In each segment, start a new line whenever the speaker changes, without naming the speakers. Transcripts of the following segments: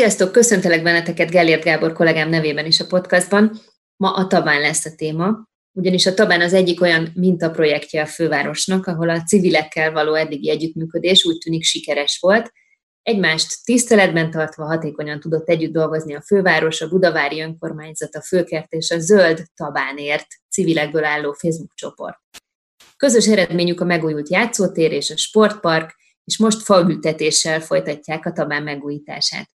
Sziasztok, köszöntelek benneteket Gellért Gábor kollégám nevében is a podcastban. Ma a Tabán lesz a téma, ugyanis a Tabán az egyik olyan mintaprojektje a fővárosnak, ahol a civilekkel való eddigi együttműködés úgy tűnik sikeres volt. Egymást tiszteletben tartva hatékonyan tudott együtt dolgozni a főváros, a Budavári Önkormányzat, a Főkert és a Zöld Tabánért civilekből álló Facebook csoport. Közös eredményük a megújult játszótér és a sportpark, és most faültetéssel folytatják a Tabán megújítását.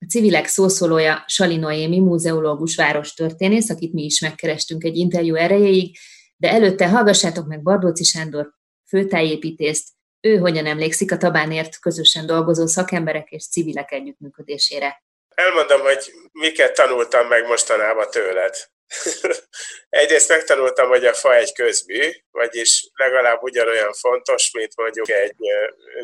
A civilek szószólója Sali Noémi, múzeológus várostörténész, akit mi is megkerestünk egy interjú erejéig, de előtte hallgassátok meg Bardóci Sándor, főtájépítészt, ő hogyan emlékszik a Tabánért közösen dolgozó szakemberek és civilek együttműködésére.
Elmondom, hogy miket tanultam meg mostanában tőled. Egyrészt megtanultam, hogy a fa egy közmű, vagyis legalább ugyanolyan fontos, mint mondjuk egy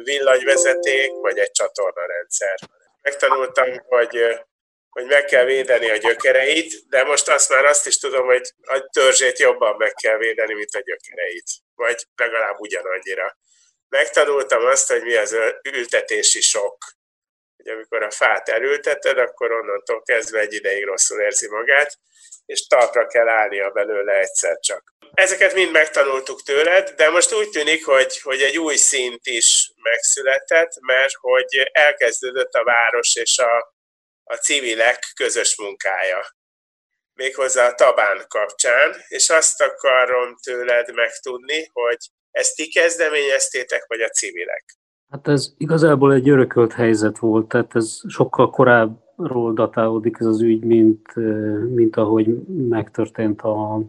villanyvezeték vagy egy csatornarendszer megtanultam, hogy, hogy meg kell védeni a gyökereit, de most azt már azt is tudom, hogy a törzsét jobban meg kell védeni, mint a gyökereit. Vagy legalább ugyanannyira. Megtanultam azt, hogy mi az ültetési sok. Hogy amikor a fát elülteted, akkor onnantól kezdve egy ideig rosszul érzi magát, és talpra kell állnia belőle egyszer csak. Ezeket mind megtanultuk tőled, de most úgy tűnik, hogy, hogy egy új szint is megszületett, mert hogy elkezdődött a város és a, a civilek közös munkája. Méghozzá a Tabán kapcsán, és azt akarom tőled megtudni, hogy ezt ti kezdeményeztétek, vagy a civilek?
Hát ez igazából egy örökölt helyzet volt, tehát ez sokkal korábbról datálódik ez az ügy, mint, mint ahogy megtörtént a,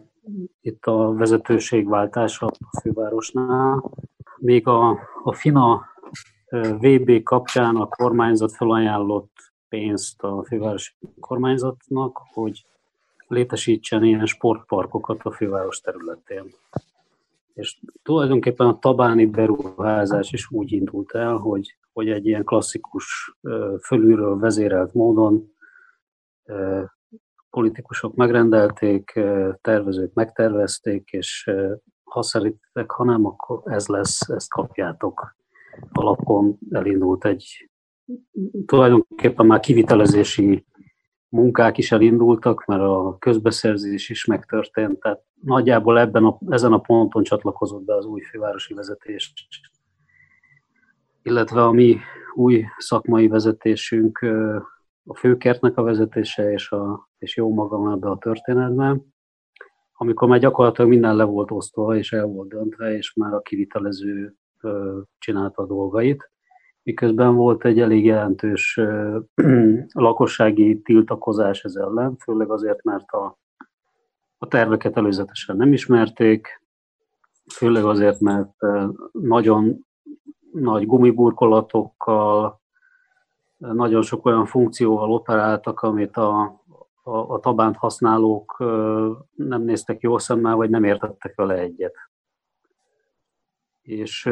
itt a vezetőségváltása a fővárosnál. Még a, a FINA VB kapcsán a kormányzat felajánlott pénzt a fővárosi kormányzatnak, hogy létesítsen ilyen sportparkokat a főváros területén. És tulajdonképpen a tabáni beruházás is úgy indult el, hogy, hogy egy ilyen klasszikus, fölülről vezérelt módon politikusok megrendelték, tervezők megtervezték, és ha szerintetek, ha nem, akkor ez lesz, ezt kapjátok. Alapon elindult egy, tulajdonképpen már kivitelezési munkák is elindultak, mert a közbeszerzés is megtörtént, tehát nagyjából ebben a, ezen a ponton csatlakozott be az új fővárosi vezetés. Illetve a mi új szakmai vezetésünk, a főkertnek a vezetése és, a, és jó magam ebbe a történetben, amikor már gyakorlatilag minden le volt osztva és el volt döntve, és már a kivitelező csinálta a dolgait. Miközben volt egy elég jelentős lakossági tiltakozás ez ellen, főleg azért, mert a, a terveket előzetesen nem ismerték, főleg azért, mert nagyon nagy gumiburkolatokkal, nagyon sok olyan funkcióval operáltak, amit a, a, a tabánt használók nem néztek jó szemmel, vagy nem értettek vele egyet. És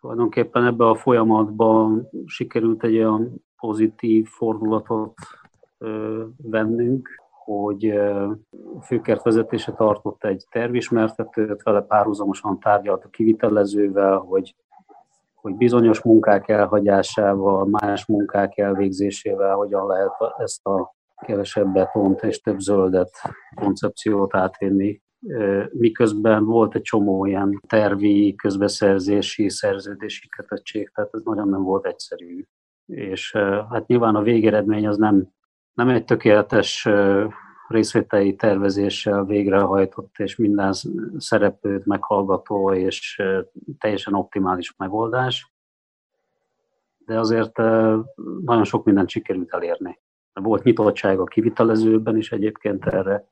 tulajdonképpen ebbe a folyamatban sikerült egy olyan pozitív fordulatot vennünk, hogy a főkert vezetése tartott egy tervismertetőt, vele párhuzamosan tárgyalt a kivitelezővel, hogy, hogy bizonyos munkák elhagyásával, más munkák elvégzésével hogyan lehet ezt a kevesebb betont és több zöldet koncepciót átvinni miközben volt egy csomó ilyen tervi, közbeszerzési, szerződési kötöttség, tehát ez nagyon nem volt egyszerű. És hát nyilván a végeredmény az nem, nem egy tökéletes részvételi tervezéssel végrehajtott és minden szereplőt meghallgató és teljesen optimális megoldás. De azért nagyon sok mindent sikerült elérni. Volt nyitottság a kivitelezőben is egyébként erre,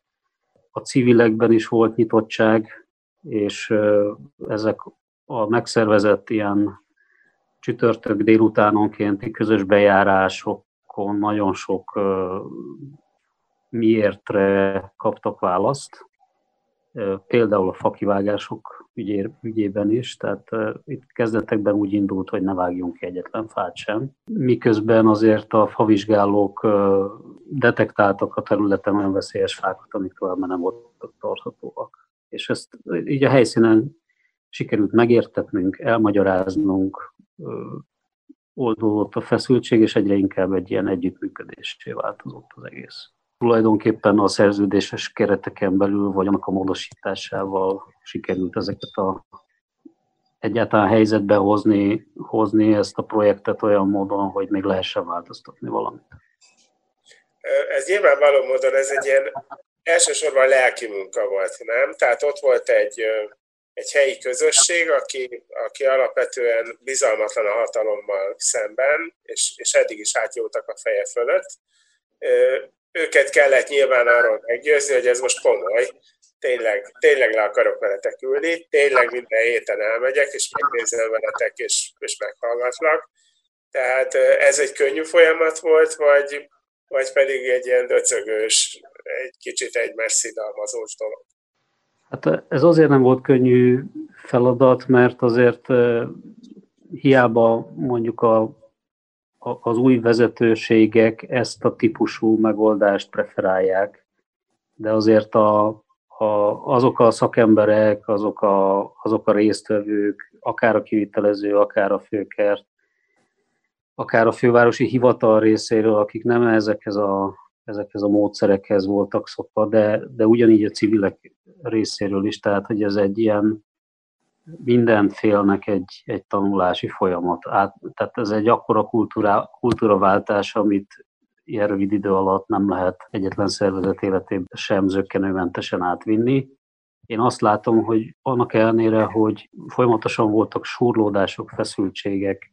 a civilekben is volt nyitottság, és ezek a megszervezett ilyen csütörtök délutánonkénti közös bejárások honlapokon nagyon sok miértre kaptak választ, például a fakivágások ügyében is, tehát itt kezdetekben úgy indult, hogy ne vágjunk ki egyetlen fát sem. Miközben azért a favizsgálók detektáltak a területen olyan veszélyes fákat, amik tovább nem voltak tarthatóak. És ezt így a helyszínen sikerült megértetnünk, elmagyaráznunk, oldódott a feszültség, és egyre inkább egy ilyen együttműködésé változott az egész. Tulajdonképpen a szerződéses kereteken belül, vagy annak a módosításával sikerült ezeket a egyáltalán helyzetbe hozni, hozni ezt a projektet olyan módon, hogy még lehessen változtatni valamit.
Ez nyilvánvaló módon ez egy ilyen elsősorban lelki munka volt, nem? Tehát ott volt egy egy helyi közösség, aki, aki alapvetően bizalmatlan a hatalommal szemben, és, és eddig is átjótak a feje fölött. Őket kellett nyilván arról meggyőzni, hogy ez most komoly, tényleg, tényleg le akarok veletek ülni, tényleg minden héten elmegyek, és megnézem veletek, és, és meghallgatlak. Tehát ez egy könnyű folyamat volt, vagy, vagy pedig egy ilyen döcögős, egy kicsit egymás szidalmazós dolog?
Hát ez azért nem volt könnyű feladat, mert azért hiába mondjuk a, az új vezetőségek ezt a típusú megoldást preferálják, de azért a, a, azok a szakemberek, azok a, azok a résztvevők, akár a kivitelező, akár a főkert, akár a fővárosi hivatal részéről, akik nem ezekhez a ezekhez a módszerekhez voltak szokva, de, de ugyanígy a civilek részéről is, tehát hogy ez egy ilyen minden félnek egy, egy tanulási folyamat. Át, tehát ez egy akkora kultúra, kultúraváltás, amit ilyen rövid idő alatt nem lehet egyetlen szervezet életében sem zöggenőmentesen átvinni. Én azt látom, hogy annak ellenére, hogy folyamatosan voltak surlódások, feszültségek,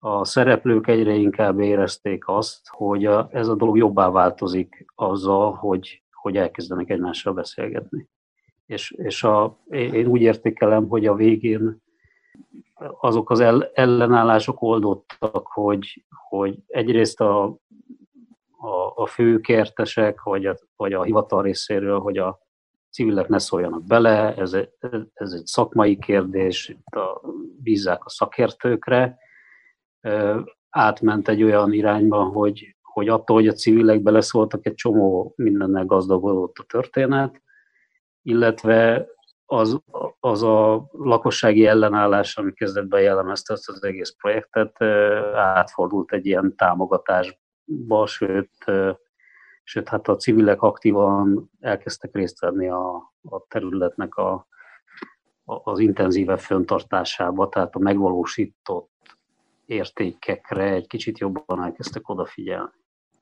a szereplők egyre inkább érezték azt, hogy ez a dolog jobbá változik azzal, hogy, hogy elkezdenek egymással beszélgetni. És, és a, én úgy értékelem, hogy a végén azok az ellenállások oldottak, hogy, hogy egyrészt a, a, a főkertesek, vagy a, vagy a hivatal részéről, hogy a civilek ne szóljanak bele, ez, ez egy szakmai kérdés, itt a, bízzák a szakértőkre, átment egy olyan irányba, hogy, hogy attól, hogy a civilek beleszóltak, egy csomó mindennel gazdagodott a történet, illetve az, az a lakossági ellenállás, ami kezdetben jellemezte ezt az egész projektet, átfordult egy ilyen támogatásba, sőt, sőt hát a civilek aktívan elkezdtek részt venni a, a területnek a, az intenzívebb föntartásába, tehát a megvalósított értékekre egy kicsit jobban elkezdtek odafigyelni.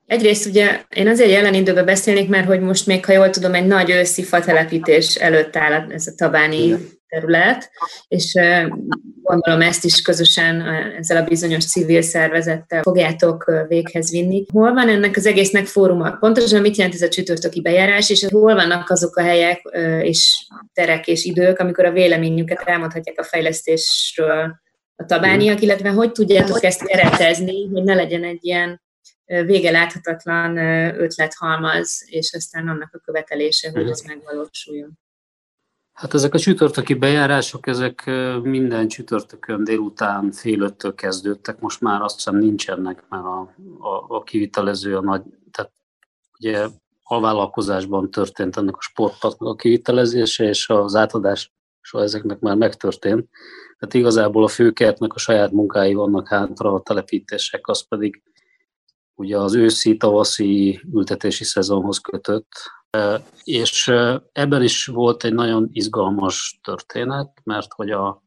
Egyrészt ugye én azért jelen időben beszélnék, mert hogy most még, ha jól tudom, egy nagy őszi fatelepítés előtt áll ez a tabáni terület, és gondolom ezt is közösen ezzel a bizonyos civil szervezettel fogjátok véghez vinni. Hol van ennek az egésznek fóruma? Pontosan mit jelent ez a csütörtöki bejárás, és hol vannak azok a helyek és terek és idők, amikor a véleményüket elmondhatják a fejlesztésről a tabániak, illetve hogy tudjátok ezt keretezni, hogy ne legyen egy ilyen vége láthatatlan ötlethalmaz, és aztán annak a követelése, hogy ez megvalósuljon.
Hát ezek a csütörtöki bejárások, ezek minden csütörtökön délután fél öttől kezdődtek, most már azt hiszem nincsenek, mert a, a, a kivitelező a nagy, tehát ugye alvállalkozásban történt ennek a sportnak a kivitelezése, és az átadás so ezeknek már megtörtént. Tehát igazából a főkertnek a saját munkái vannak hátra, a telepítések, az pedig ugye az őszi-tavaszi ültetési szezonhoz kötött. E, és e, ebben is volt egy nagyon izgalmas történet, mert hogy a,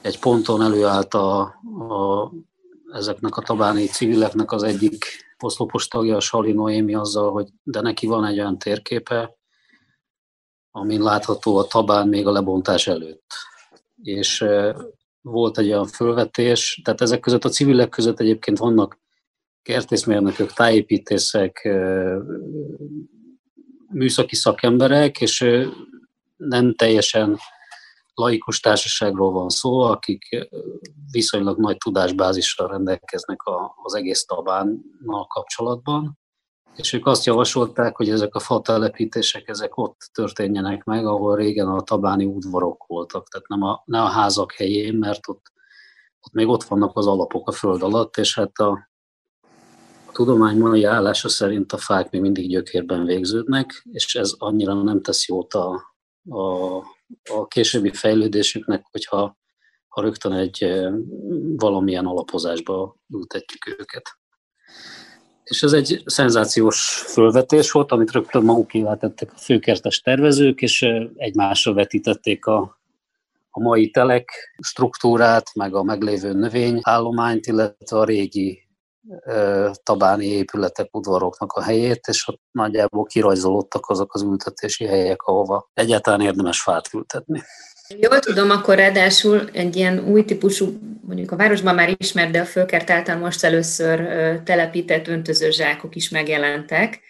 egy ponton előállt a, a, ezeknek a tabáni civileknek az egyik oszlopos tagja, a Sali Noémi azzal, hogy de neki van egy olyan térképe, amin látható a tabán még a lebontás előtt. És volt egy olyan fölvetés, tehát ezek között a civilek között egyébként vannak kertészmérnökök, tájépítészek, műszaki szakemberek, és nem teljesen laikus társaságról van szó, akik viszonylag nagy tudásbázissal rendelkeznek az egész Tabánnal kapcsolatban, és ők azt javasolták, hogy ezek a fatelepítések ezek ott történjenek meg, ahol régen a tabáni udvarok voltak, tehát nem a, ne a házak helyén, mert ott, ott még ott vannak az alapok a föld alatt, és hát a tudomány mai állása szerint a fák még mindig gyökérben végződnek, és ez annyira nem tesz jót a, a, a későbbi fejlődésüknek, hogyha ha rögtön egy valamilyen alapozásba ültetjük őket. És ez egy szenzációs fölvetés volt, amit rögtön magukévá tettek a főkertes tervezők, és egymásra vetítették a, a mai telek struktúrát, meg a meglévő növényállományt, illetve a régi tabáni épületek, udvaroknak a helyét, és ott nagyjából kirajzolódtak azok az ültetési helyek, ahova egyáltalán érdemes fát ültetni.
Jól tudom, akkor ráadásul egy ilyen új típusú, mondjuk a városban már ismert, de a fölkert által most először telepített öntözőzsákok is megjelentek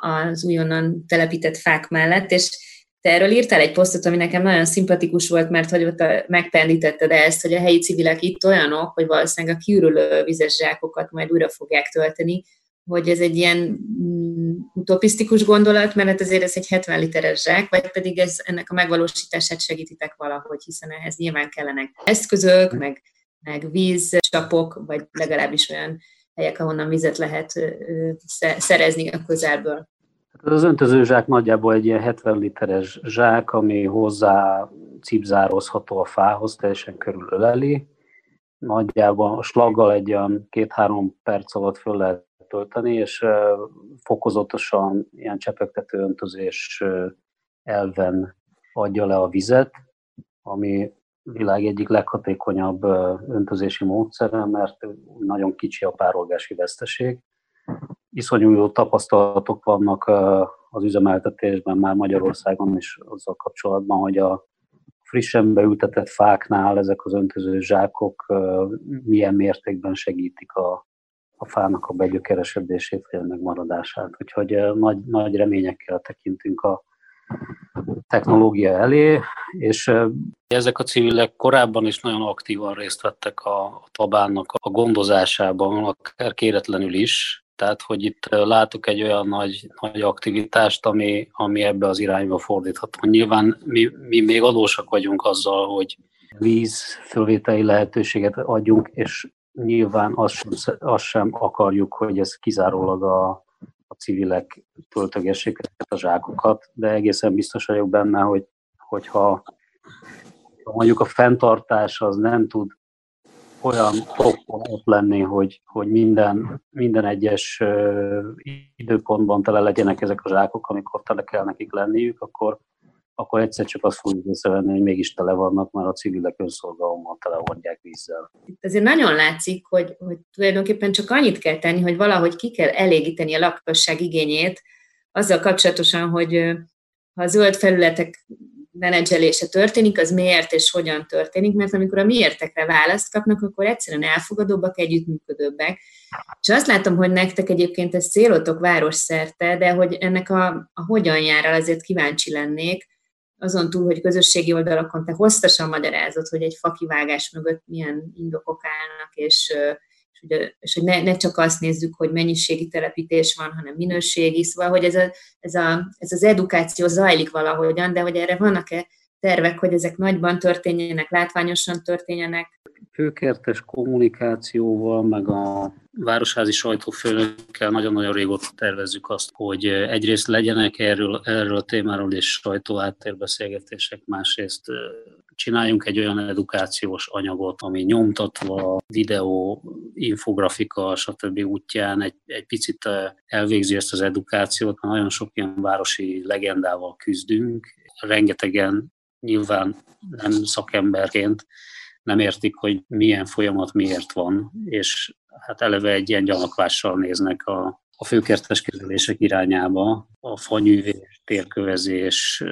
az újonnan telepített fák mellett, és te erről írtál egy posztot, ami nekem nagyon szimpatikus volt, mert hogy ott megpendítetted ezt, hogy a helyi civilek itt olyanok, hogy valószínűleg a kiürülő vizes zsákokat majd újra fogják tölteni, hogy ez egy ilyen mm, utopisztikus gondolat, mert hát azért ez egy 70 literes zsák, vagy pedig ez, ennek a megvalósítását segítitek valahogy, hiszen ehhez nyilván kellenek eszközök, meg, meg vízcsapok, vagy legalábbis olyan helyek, ahonnan vizet lehet szerezni a közelből.
Az öntöző zsák nagyjából egy ilyen 70 literes zsák, ami hozzá cipzározható a fához, teljesen körülöleli. Nagyjából a slaggal egy olyan két-három perc alatt föl lehet tölteni, és fokozatosan ilyen csepegtető öntözés elven adja le a vizet, ami világ egyik leghatékonyabb öntözési módszere, mert nagyon kicsi a párolgási veszteség. Iszonyú tapasztalatok vannak az üzemeltetésben már Magyarországon is azzal kapcsolatban, hogy a frissen beültetett fáknál ezek az öntöző zsákok milyen mértékben segítik a, a fának a begyökeresedését, vagy a megmaradását. Úgyhogy nagy, nagy reményekkel tekintünk a technológia elé, és ezek a civilek korábban is nagyon aktívan részt vettek a, tabánnak a gondozásában, akár kéretlenül is, tehát, hogy itt látok egy olyan nagy, nagy aktivitást, ami, ami ebbe az irányba fordítható. Nyilván mi, mi még adósak vagyunk azzal, hogy víz fölvételi lehetőséget adjunk, és nyilván azt sem, azt sem akarjuk, hogy ez kizárólag a, a civilek töltögessék a zsákokat, de egészen biztos vagyok benne, hogy, hogyha mondjuk a fenntartás az nem tud olyan toppon ott lenni, hogy, hogy minden, minden egyes időpontban tele legyenek ezek a zsákok, amikor tele kell nekik lenniük, akkor, akkor egyszer csak azt fogjuk észrevenni, hogy mégis tele vannak, mert a civilek önszolgalommal teleordják vízzel.
Itt azért nagyon látszik, hogy, hogy tulajdonképpen csak annyit kell tenni, hogy valahogy ki kell elégíteni a lakosság igényét, azzal kapcsolatosan, hogy ha zöld felületek menedzselése történik, az miért és hogyan történik, mert amikor a miértekre választ kapnak, akkor egyszerűen elfogadóbbak, együttműködőbbek. És azt látom, hogy nektek egyébként ez célotok város szerte, de hogy ennek a, a hogyan jár azért kíváncsi lennék, azon túl, hogy közösségi oldalakon te hosszasan magyarázod, hogy egy fakivágás mögött milyen indokok állnak, és, és, ugye, és hogy ne, ne csak azt nézzük, hogy mennyiségi telepítés van, hanem minőségi, szóval, hogy ez, a, ez, a, ez az edukáció zajlik valahogyan, de hogy erre vannak-e tervek, hogy ezek nagyban történjenek, látványosan történjenek?
Főkertes kommunikációval, meg a városházi sajtófőnökkel nagyon-nagyon régóta tervezzük azt, hogy egyrészt legyenek erről, erről a témáról is sajtóáttérbeszélgetések, másrészt csináljunk egy olyan edukációs anyagot, ami nyomtatva, videó, infografika, stb. útján egy, egy picit elvégzi ezt az edukációt, nagyon sok ilyen városi legendával küzdünk, rengetegen nyilván nem szakemberként nem értik, hogy milyen folyamat miért van, és hát eleve egy ilyen gyanakvással néznek a, a főkertes kezelések irányába, a fanyűvés, térkövezés,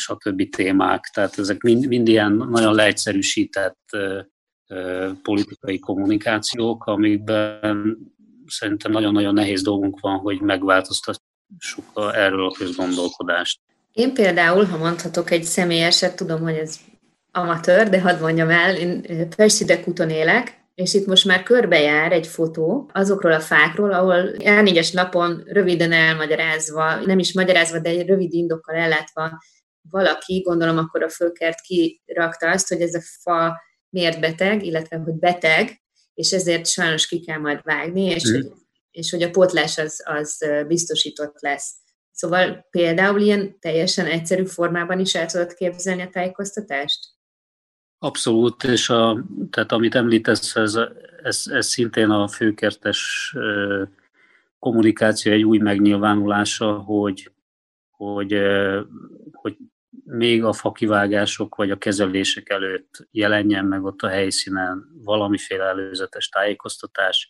stb. témák, tehát ezek mind, mind ilyen nagyon leegyszerűsített politikai kommunikációk, amikben szerintem nagyon-nagyon nehéz dolgunk van, hogy megváltoztassuk erről a közgondolkodást.
Én például, ha mondhatok egy személyeset, tudom, hogy ez amatőr, de hadd mondjam el, én Persidek úton élek, és itt most már körbejár egy fotó azokról a fákról, ahol A4-es lapon röviden elmagyarázva, nem is magyarázva, de egy rövid indokkal ellátva valaki, gondolom akkor a fölkert kirakta azt, hogy ez a fa miért beteg, illetve hogy beteg, és ezért sajnos ki kell majd vágni, és, mm. hogy, és hogy a potlás az, az biztosított lesz. Szóval például ilyen teljesen egyszerű formában is el tudod képzelni a tájékoztatást?
Abszolút, és a, tehát amit említesz, ez, ez, ez szintén a főkertes kommunikáció egy új megnyilvánulása, hogy, hogy, hogy még a fakivágások vagy a kezelések előtt jelenjen meg ott a helyszínen valamiféle előzetes tájékoztatás.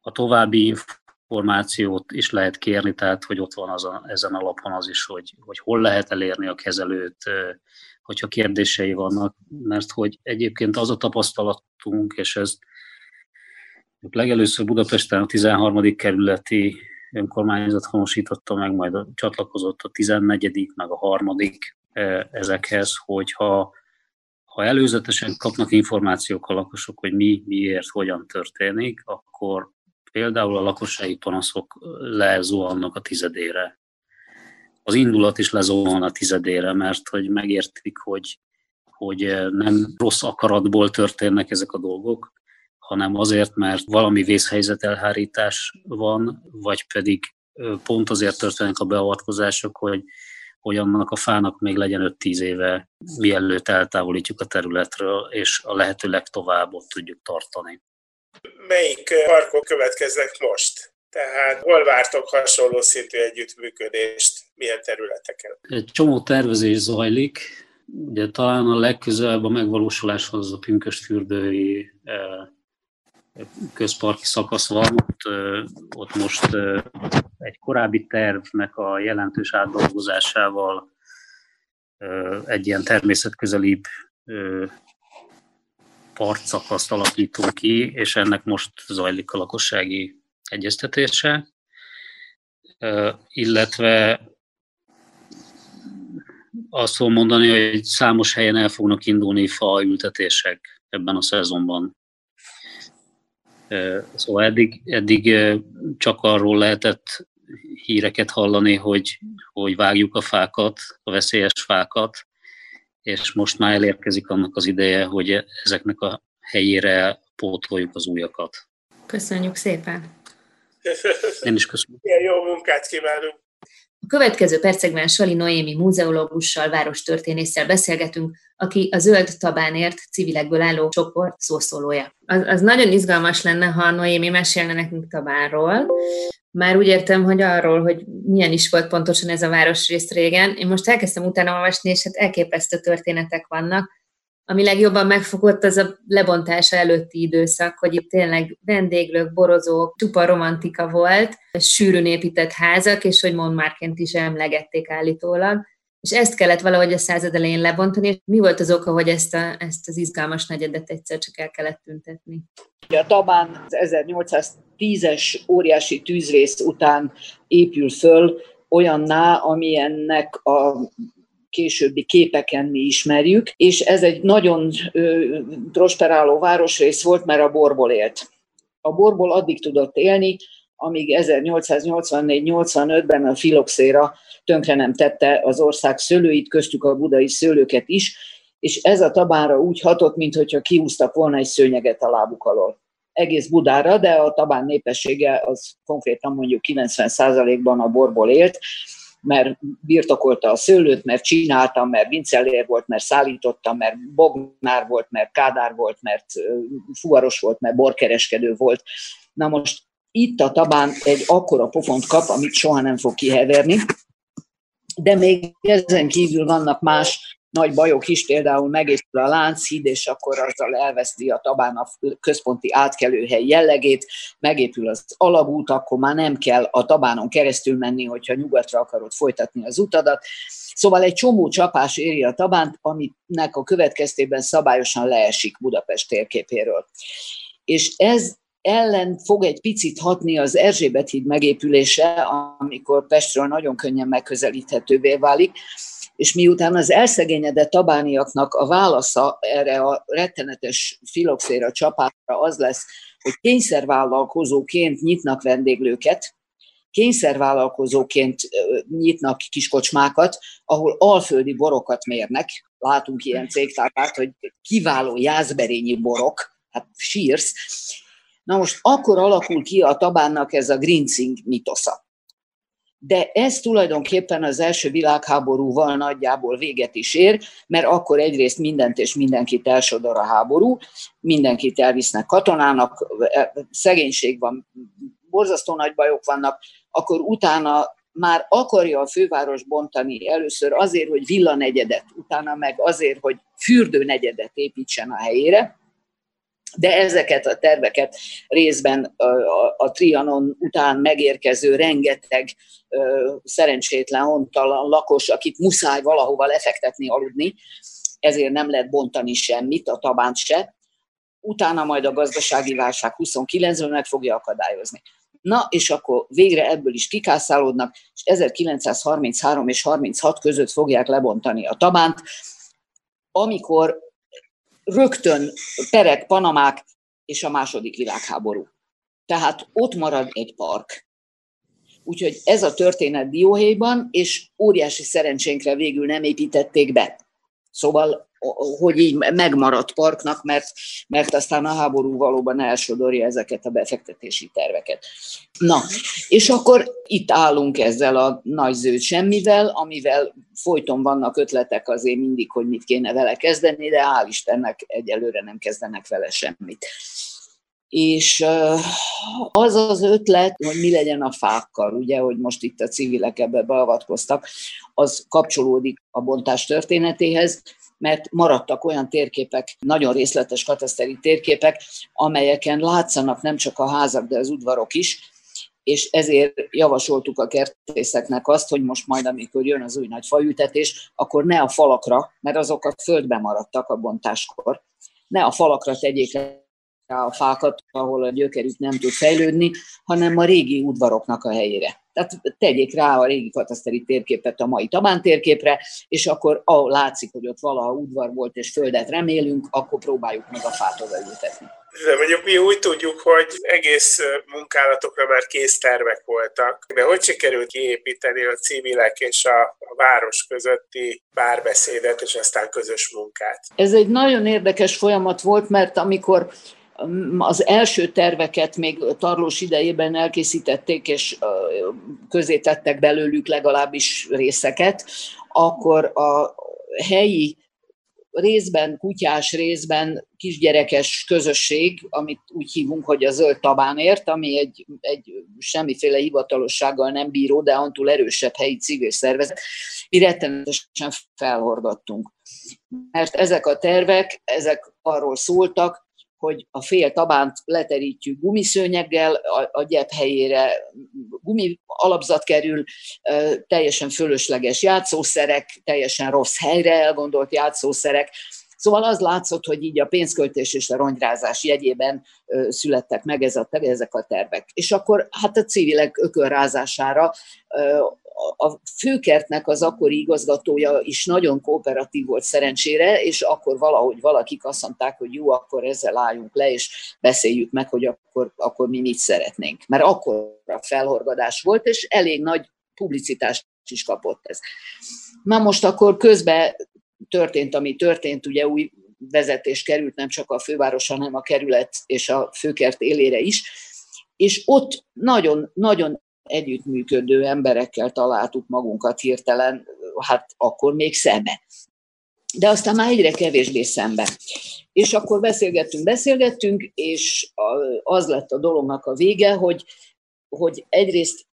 A további információt is lehet kérni, tehát hogy ott van az a, ezen a lapon az is, hogy, hogy hol lehet elérni a kezelőt, hogyha kérdései vannak, mert hogy egyébként az a tapasztalatunk, és ez legelőször Budapesten a 13. kerületi önkormányzat honosította meg, majd csatlakozott a 14. meg a harmadik ezekhez, hogyha ha előzetesen kapnak információk a lakosok, hogy mi, miért, hogyan történik, akkor például a lakossági panaszok lezuhannak a tizedére. Az indulat is lezuhan a tizedére, mert hogy megértik, hogy, hogy nem rossz akaratból történnek ezek a dolgok, hanem azért, mert valami vészhelyzet elhárítás van, vagy pedig pont azért történnek a beavatkozások, hogy, hogy annak a fának még legyen 5-10 éve, mielőtt eltávolítjuk a területről, és a lehető legtovább ott tudjuk tartani
melyik parkok következnek most? Tehát hol vártok hasonló szintű együttműködést, milyen területeken?
Egy csomó tervezés zajlik. Ugye talán a legközelebb a megvalósuláshoz a pünkösfürdői közparki szakasz van, ott, ott most egy korábbi tervnek a jelentős átdolgozásával egy ilyen természetközelibb partszakaszt alakítunk ki, és ennek most zajlik a lakossági egyeztetése, illetve azt fogom mondani, hogy számos helyen el fognak indulni faültetések ebben a szezonban. Szóval eddig, eddig csak arról lehetett híreket hallani, hogy, hogy vágjuk a fákat, a veszélyes fákat, és most már elérkezik annak az ideje, hogy ezeknek a helyére pótoljuk az újakat.
Köszönjük szépen!
Én is köszönöm.
Ilyen jó munkát kívánunk!
Következő percekben Sali Noémi múzeológussal, várostörténésszel beszélgetünk, aki a Zöld Tabánért civilekből álló csoport szószólója. Az, az nagyon izgalmas lenne, ha Noémi mesélne nekünk Tabánról, már úgy értem, hogy arról, hogy milyen is volt pontosan ez a városrész régen. Én most elkezdtem utána olvasni, és hát elképesztő történetek vannak. Ami legjobban megfogott, az a lebontása előtti időszak, hogy itt tényleg vendéglők, borozók, csupa romantika volt, sűrűn épített házak, és hogy Montmarkent is emlegették állítólag. És ezt kellett valahogy a század elején lebontani, mi volt az oka, hogy ezt, a, ezt az izgalmas negyedet egyszer csak el kellett tüntetni?
A Tabán az 1810-es óriási tűzvész után épül föl olyanná, amilyennek a későbbi képeken mi ismerjük, és ez egy nagyon prosperáló városrész volt, mert a borból élt. A borból addig tudott élni, amíg 1884-85-ben a filoxéra tönkre nem tette az ország szőlőit, köztük a budai szőlőket is, és ez a tabára úgy hatott, mintha kiúztak volna egy szőnyeget a lábuk alól. Egész Budára, de a tabán népessége az konkrétan mondjuk 90%-ban a borból élt, mert birtokolta a szőlőt, mert csinálta, mert vincellér volt, mert szállította, mert bognár volt, mert kádár volt, mert fuvaros volt, mert borkereskedő volt. Na most itt a tabán egy akkora pofont kap, amit soha nem fog kiheverni, de még ezen kívül vannak más nagy bajok is, például megépül a Lánchíd, és akkor azzal elveszti a Tabán a központi átkelőhely jellegét, megépül az alagút, akkor már nem kell a Tabánon keresztül menni, hogyha nyugatra akarod folytatni az utadat. Szóval egy csomó csapás éri a Tabánt, aminek a következtében szabályosan leesik Budapest térképéről. És ez ellen fog egy picit hatni az Erzsébet híd megépülése, amikor Pestről nagyon könnyen megközelíthetővé válik, és miután az elszegényedett tabániaknak a válasza erre a rettenetes filoxéra csapátra az lesz, hogy kényszervállalkozóként nyitnak vendéglőket, kényszervállalkozóként nyitnak kiskocsmákat, ahol alföldi borokat mérnek. Látunk ilyen cégtárát, hogy kiváló jászberényi borok, hát sírsz. Na most akkor alakul ki a tabánnak ez a grincing mitosza. De ez tulajdonképpen az első világháborúval nagyjából véget is ér, mert akkor egyrészt mindent és mindenkit elsodor a háború, mindenkit elvisznek katonának, szegénység van, borzasztó nagy bajok vannak, akkor utána már akarja a főváros bontani először azért, hogy villanegyedet, utána meg azért, hogy fürdőnegyedet építsen a helyére, de ezeket a terveket részben a, a, a Trianon után megérkező rengeteg ö, szerencsétlen, hontalan lakos, akit muszáj valahova lefektetni, aludni, ezért nem lehet bontani semmit, a tabánt se. Utána majd a gazdasági válság 29-ben meg fogja akadályozni. Na, és akkor végre ebből is kikászálódnak, és 1933 és 36 között fogják lebontani a tabánt, amikor rögtön perek, panamák és a második világháború. Tehát ott marad egy park. Úgyhogy ez a történet Dióhéjban, és óriási szerencsénkre végül nem építették be. Szóval hogy így megmaradt parknak, mert, mert aztán a háború valóban elsodorja ezeket a befektetési terveket. Na, és akkor itt állunk ezzel a nagy zöld semmivel, amivel folyton vannak ötletek azért mindig, hogy mit kéne vele kezdeni, de hál' Istennek egyelőre nem kezdenek vele semmit. És az az ötlet, hogy mi legyen a fákkal, ugye, hogy most itt a civilek ebbe beavatkoztak, az kapcsolódik a bontás történetéhez, mert maradtak olyan térképek, nagyon részletes kataszteri térképek, amelyeken látszanak nem csak a házak, de az udvarok is, és ezért javasoltuk a kertészeknek azt, hogy most majd, amikor jön az új nagy faültetés, akkor ne a falakra, mert azok a földbe maradtak a bontáskor, ne a falakra tegyék a fákat, ahol a gyökerük nem tud fejlődni, hanem a régi udvaroknak a helyére. Tehát tegyék rá a régi kataszteri térképet a mai Tabán térképre, és akkor ahol látszik, hogy ott valaha udvar volt és földet remélünk, akkor próbáljuk meg a fát odaültetni.
De mondjuk mi úgy tudjuk, hogy egész munkálatokra már kész tervek voltak, de hogy sikerült kiépíteni a civilek és a, a város közötti párbeszédet és aztán közös munkát?
Ez egy nagyon érdekes folyamat volt, mert amikor az első terveket még tarlós idejében elkészítették, és közé tettek belőlük legalábbis részeket, akkor a helyi részben kutyás, részben kisgyerekes közösség, amit úgy hívunk, hogy a zöld tabánért, ami egy, egy semmiféle hivatalossággal nem bíró, de antól erősebb helyi civil szervezet, mi rettenetesen felhorgattunk. Mert ezek a tervek, ezek arról szóltak, hogy a fél tabánt leterítjük gumiszőnyeggel, a, a gyep helyére gumi alapzat kerül, teljesen fölösleges játszószerek, teljesen rossz helyre elgondolt játszószerek, Szóval az látszott, hogy így a pénzköltés és a rongyrázás jegyében születtek meg ez a, ezek a tervek. És akkor hát a civilek ökölrázására a főkertnek az akkori igazgatója is nagyon kooperatív volt szerencsére, és akkor valahogy valakik azt mondták, hogy jó, akkor ezzel álljunk le, és beszéljük meg, hogy akkor, akkor mi mit szeretnénk. Mert akkor a felhorgadás volt, és elég nagy publicitást is kapott ez. Na most akkor közben történt, ami történt, ugye új vezetés került nem csak a főváros, hanem a kerület és a főkert élére is, és ott nagyon, nagyon együttműködő emberekkel találtuk magunkat hirtelen, hát akkor még szembe. De aztán már egyre kevésbé szembe. És akkor beszélgettünk, beszélgettünk, és az lett a dolognak a vége, hogy, hogy egyrészt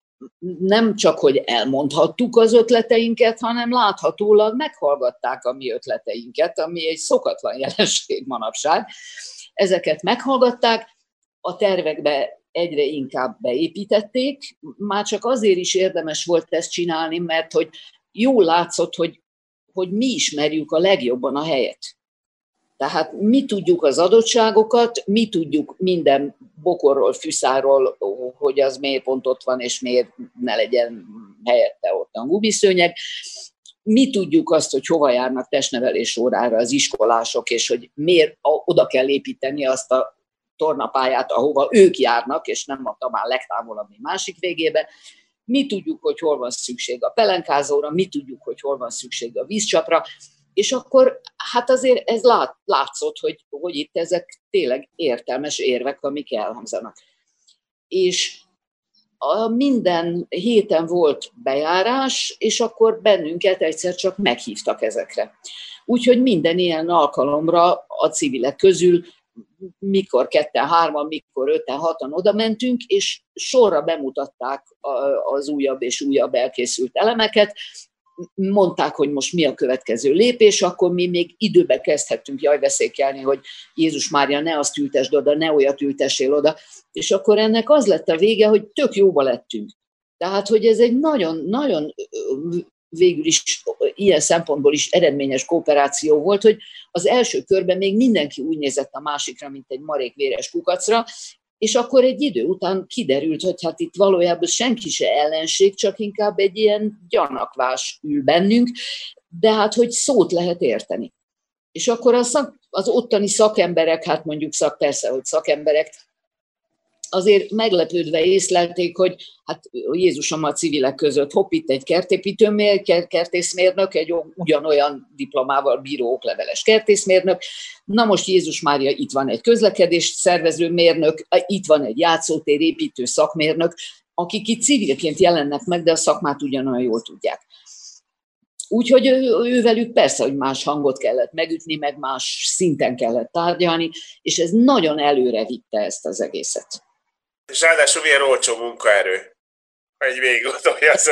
nem csak, hogy elmondhattuk az ötleteinket, hanem láthatólag meghallgatták a mi ötleteinket, ami egy szokatlan jelenség manapság. Ezeket meghallgatták, a tervekbe egyre inkább beépítették. Már csak azért is érdemes volt ezt csinálni, mert hogy jól látszott, hogy, hogy mi ismerjük a legjobban a helyet. Tehát mi tudjuk az adottságokat, mi tudjuk minden bokorról, fűszáról, hogy az miért pont ott van, és miért ne legyen helyette ott a gumiszőnyeg. Mi tudjuk azt, hogy hova járnak testnevelés órára az iskolások, és hogy miért oda kell építeni azt a tornapályát, ahova ők járnak, és nem a tamán legtávolabbi másik végébe. Mi tudjuk, hogy hol van szükség a pelenkázóra, mi tudjuk, hogy hol van szükség a vízcsapra, és akkor hát azért ez lát, látszott, hogy, hogy itt ezek tényleg értelmes érvek, amik elhangzanak. És a minden héten volt bejárás, és akkor bennünket egyszer csak meghívtak ezekre. Úgyhogy minden ilyen alkalomra a civilek közül mikor ketten, hárman, mikor öten, hatan oda mentünk, és sorra bemutatták az újabb és újabb elkészült elemeket, mondták, hogy most mi a következő lépés, akkor mi még időbe kezdhettünk jaj veszékelni, hogy Jézus Mária, ne azt ültesd oda, ne olyat ültessél oda. És akkor ennek az lett a vége, hogy tök jóba lettünk. Tehát, hogy ez egy nagyon-nagyon végül is ilyen szempontból is eredményes kooperáció volt, hogy az első körben még mindenki úgy nézett a másikra, mint egy marék véres kukacra, és akkor egy idő után kiderült, hogy hát itt valójában senki se ellenség, csak inkább egy ilyen gyanakvás ül bennünk, de hát hogy szót lehet érteni. És akkor a az ottani szakemberek, hát mondjuk szak, persze, hogy szakemberek, azért meglepődve észlelték, hogy hát Jézusom a civilek között hopp itt egy kertépítő kertészmérnök, egy ugyanolyan diplomával bíró okleveles kertészmérnök, na most Jézus Mária itt van egy közlekedést szervező mérnök, itt van egy játszótér építő szakmérnök, akik itt civilként jelennek meg, de a szakmát ugyanolyan jól tudják. Úgyhogy ővelük persze, hogy más hangot kellett megütni, meg más szinten kellett tárgyalni, és ez nagyon előre vitte ezt az egészet.
És ráadásul milyen olcsó munkaerő, ha egy végig az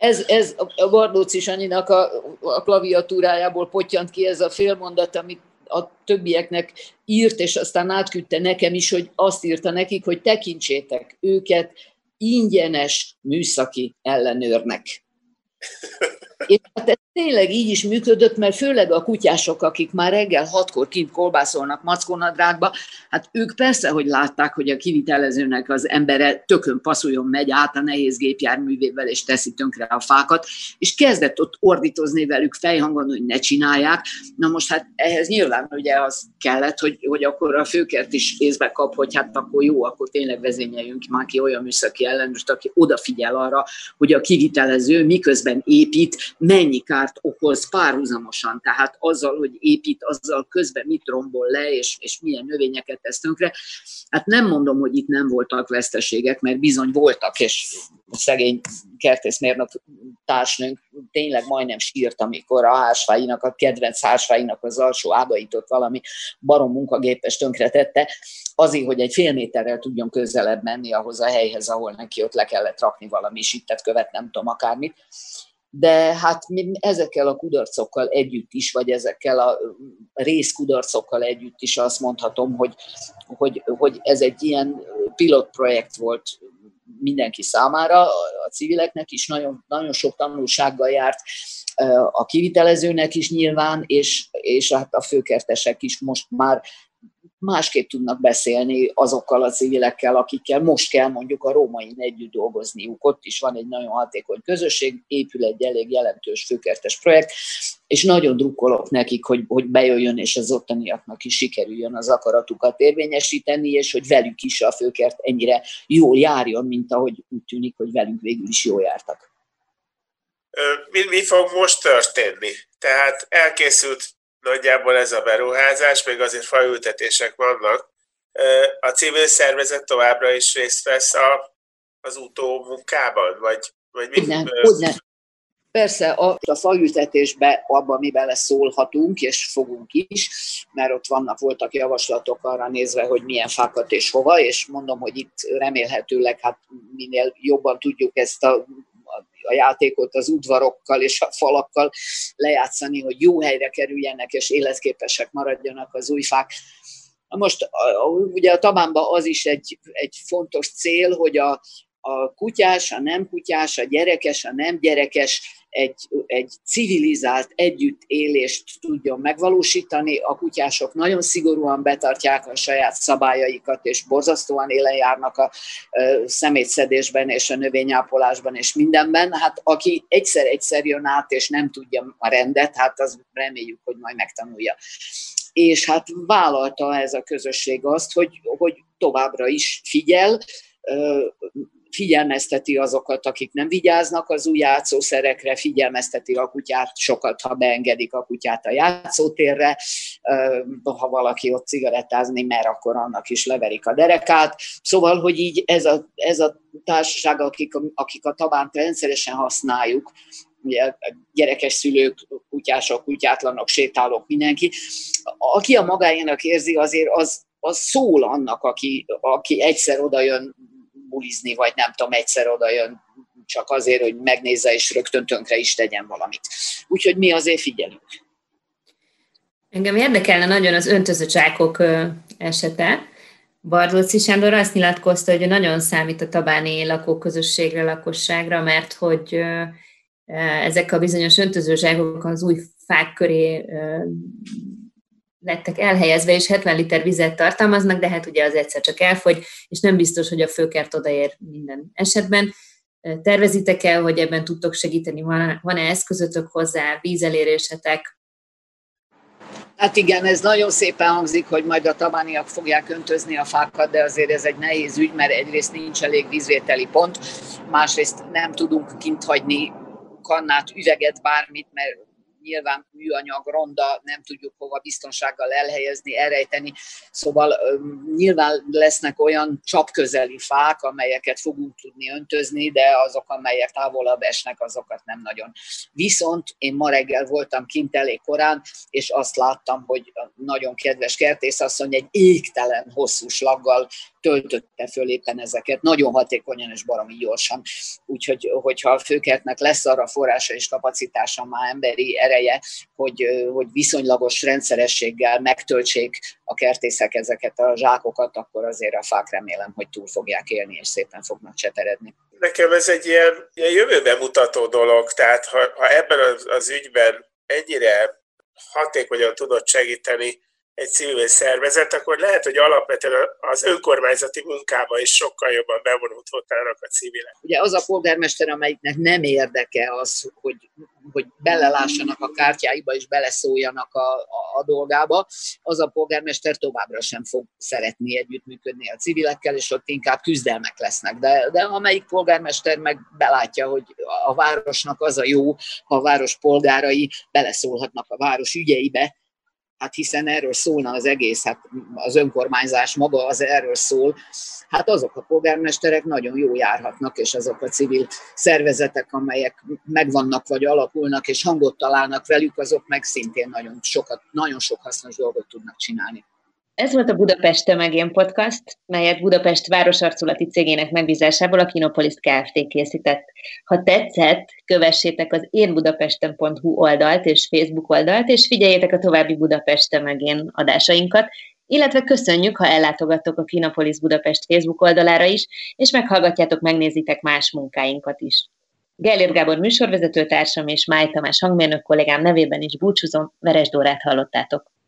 ez, ez a Bardóci Sanyinak a, a klaviatúrájából potyant ki ez a félmondat, amit a többieknek írt, és aztán átküldte nekem is, hogy azt írta nekik, hogy tekintsétek őket ingyenes műszaki ellenőrnek. És hát ez tényleg így is működött, mert főleg a kutyások, akik már reggel hatkor kint kolbászolnak mackonadrágba, hát ők persze, hogy látták, hogy a kivitelezőnek az embere tökön passzoljon megy át a nehéz gépjárművével, és teszi tönkre a fákat, és kezdett ott ordítozni velük fejhangon, hogy ne csinálják. Na most hát ehhez nyilván ugye az kellett, hogy, hogy akkor a főkert is észbe kap, hogy hát akkor jó, akkor tényleg vezényeljünk már ki olyan műszaki ellenőrt, aki odafigyel arra, hogy a kivitelező miközben épít, mennyi kárt okoz párhuzamosan, tehát azzal, hogy épít, azzal közben mit rombol le, és, és milyen növényeket tesz tönkre. Hát nem mondom, hogy itt nem voltak veszteségek, mert bizony voltak, és a szegény kertészmérnök társnőnk tényleg majdnem sírt, amikor a hásfáinak, a kedvenc hásfáinak az alsó ágait ott valami barom munkagépes tönkretette, azért, hogy egy fél méterrel tudjon közelebb menni ahhoz a helyhez, ahol neki ott le kellett rakni valami sittet követ, nem tudom, akármit de hát mi ezekkel a kudarcokkal együtt is, vagy ezekkel a részkudarcokkal együtt is azt mondhatom, hogy, hogy, hogy ez egy ilyen pilotprojekt volt mindenki számára, a civileknek is nagyon, nagyon sok tanulsággal járt, a kivitelezőnek is nyilván, és, és hát a főkertesek is most már másképp tudnak beszélni azokkal a civilekkel, akikkel most kell mondjuk a rómain együtt dolgozniuk. Ott is van egy nagyon hatékony közösség, épül egy elég jelentős főkertes projekt, és nagyon drukkolok nekik, hogy, hogy bejöjjön, és az ottaniaknak is sikerüljön az akaratukat érvényesíteni, és hogy velük is a főkert ennyire jól járjon, mint ahogy úgy tűnik, hogy velünk végül is jól jártak.
Mi, mi fog most történni? Tehát elkészült nagyjából ez a beruházás, még azért faültetések vannak. A civil szervezet továbbra is részt vesz a, az utó munkában, vagy, vagy
mit? Hogyne, hogyne. Persze a, a faültetésbe abban mi bele szólhatunk, és fogunk is, mert ott vannak, voltak javaslatok arra nézve, hogy milyen fákat és hova, és mondom, hogy itt remélhetőleg hát minél jobban tudjuk ezt a a játékot az udvarokkal és a falakkal lejátszani, hogy jó helyre kerüljenek és életképesek maradjanak az új fák. Most ugye a Tabánban az is egy, egy fontos cél, hogy a, a kutyás, a nem kutyás, a gyerekes, a nem gyerekes egy, egy civilizált együttélést tudjon megvalósítani. A kutyások nagyon szigorúan betartják a saját szabályaikat, és borzasztóan élen járnak a szemétszedésben és a növényápolásban és mindenben. Hát aki egyszer-egyszer jön át, és nem tudja a rendet, hát az reméljük, hogy majd megtanulja. És hát vállalta ez a közösség azt, hogy, hogy továbbra is figyel, figyelmezteti azokat, akik nem vigyáznak az új játszószerekre, figyelmezteti a kutyát sokat, ha beengedik a kutyát a játszótérre, ha valaki ott cigarettázni mer, akkor annak is leverik a derekát. Szóval, hogy így ez a, ez a társaság, akik, akik a tabánt rendszeresen használjuk, ugye gyerekes szülők, kutyások, kutyátlanok, sétálók, mindenki, aki a magáénak érzi, azért az, az szól annak, aki, aki egyszer oda jön bulizni, vagy nem tudom, egyszer oda jön csak azért, hogy megnézze, és rögtön tönkre is tegyen valamit. Úgyhogy mi azért figyelünk.
Engem érdekelne nagyon az öntöző csákok esete. Bardóci Sándor azt nyilatkozta, hogy nagyon számít a tabáni lakóközösségre, lakosságra, mert hogy ezek a bizonyos öntözőzsákok az új fák köré lettek elhelyezve, és 70 liter vizet tartalmaznak, de hát ugye az egyszer csak elfogy, és nem biztos, hogy a főkert odaér minden esetben. Tervezitek el, hogy ebben tudtok segíteni? Van-e eszközötök hozzá, vízelérésetek?
Hát igen, ez nagyon szépen hangzik, hogy majd a tabániak fogják öntözni a fákat, de azért ez egy nehéz ügy, mert egyrészt nincs elég vízvételi pont, másrészt nem tudunk kint hagyni kannát, üveget, bármit, mert nyilván műanyag, ronda, nem tudjuk hova biztonsággal elhelyezni, elrejteni. Szóval nyilván lesznek olyan csapközeli fák, amelyeket fogunk tudni öntözni, de azok, amelyek távolabb esnek, azokat nem nagyon. Viszont én ma reggel voltam kint elég korán, és azt láttam, hogy nagyon kedves kertészasszony egy égtelen hosszú slaggal töltötte föl éppen ezeket, nagyon hatékonyan és baromi gyorsan. Úgyhogy, hogyha a főkertnek lesz arra forrása és kapacitása, már emberi ereje, hogy, hogy viszonylagos rendszerességgel megtöltsék a kertészek ezeket a zsákokat, akkor azért a fák remélem, hogy túl fogják élni, és szépen fognak cseteredni.
Nekem ez egy ilyen, ilyen jövőben mutató dolog, tehát ha, ha ebben az, az ügyben ennyire hatékonyan tudott segíteni, egy civil szervezet, akkor lehet, hogy alapvetően az önkormányzati munkába is sokkal jobban bevonódhatnának a civilek.
Ugye az a polgármester, amelyiknek nem érdeke az, hogy, hogy belelássanak a kártyáiba és beleszóljanak a, a, a dolgába, az a polgármester továbbra sem fog szeretni együttműködni a civilekkel, és ott inkább küzdelmek lesznek. De, de amelyik polgármester meg belátja, hogy a városnak az a jó, ha a város polgárai beleszólhatnak a város ügyeibe, hát hiszen erről szólna az egész, hát az önkormányzás maga az erről szól, hát azok a polgármesterek nagyon jó járhatnak, és azok a civil szervezetek, amelyek megvannak vagy alakulnak, és hangot találnak velük, azok meg szintén nagyon, sokat, nagyon sok hasznos dolgot tudnak csinálni.
Ez volt a Budapest Tömegén podcast, melyet Budapest városarculati cégének megbízásából a Kinopolis Kft. készített. Ha tetszett, kövessétek az énbudapesten.hu oldalt és Facebook oldalt, és figyeljétek a további Budapest Tömegén adásainkat, illetve köszönjük, ha ellátogattok a Kinopolis Budapest Facebook oldalára is, és meghallgatjátok, megnézitek más munkáinkat is. Gellért Gábor műsorvezetőtársam és Máj Tamás hangmérnök kollégám nevében is búcsúzom, Veres Dórát hallottátok.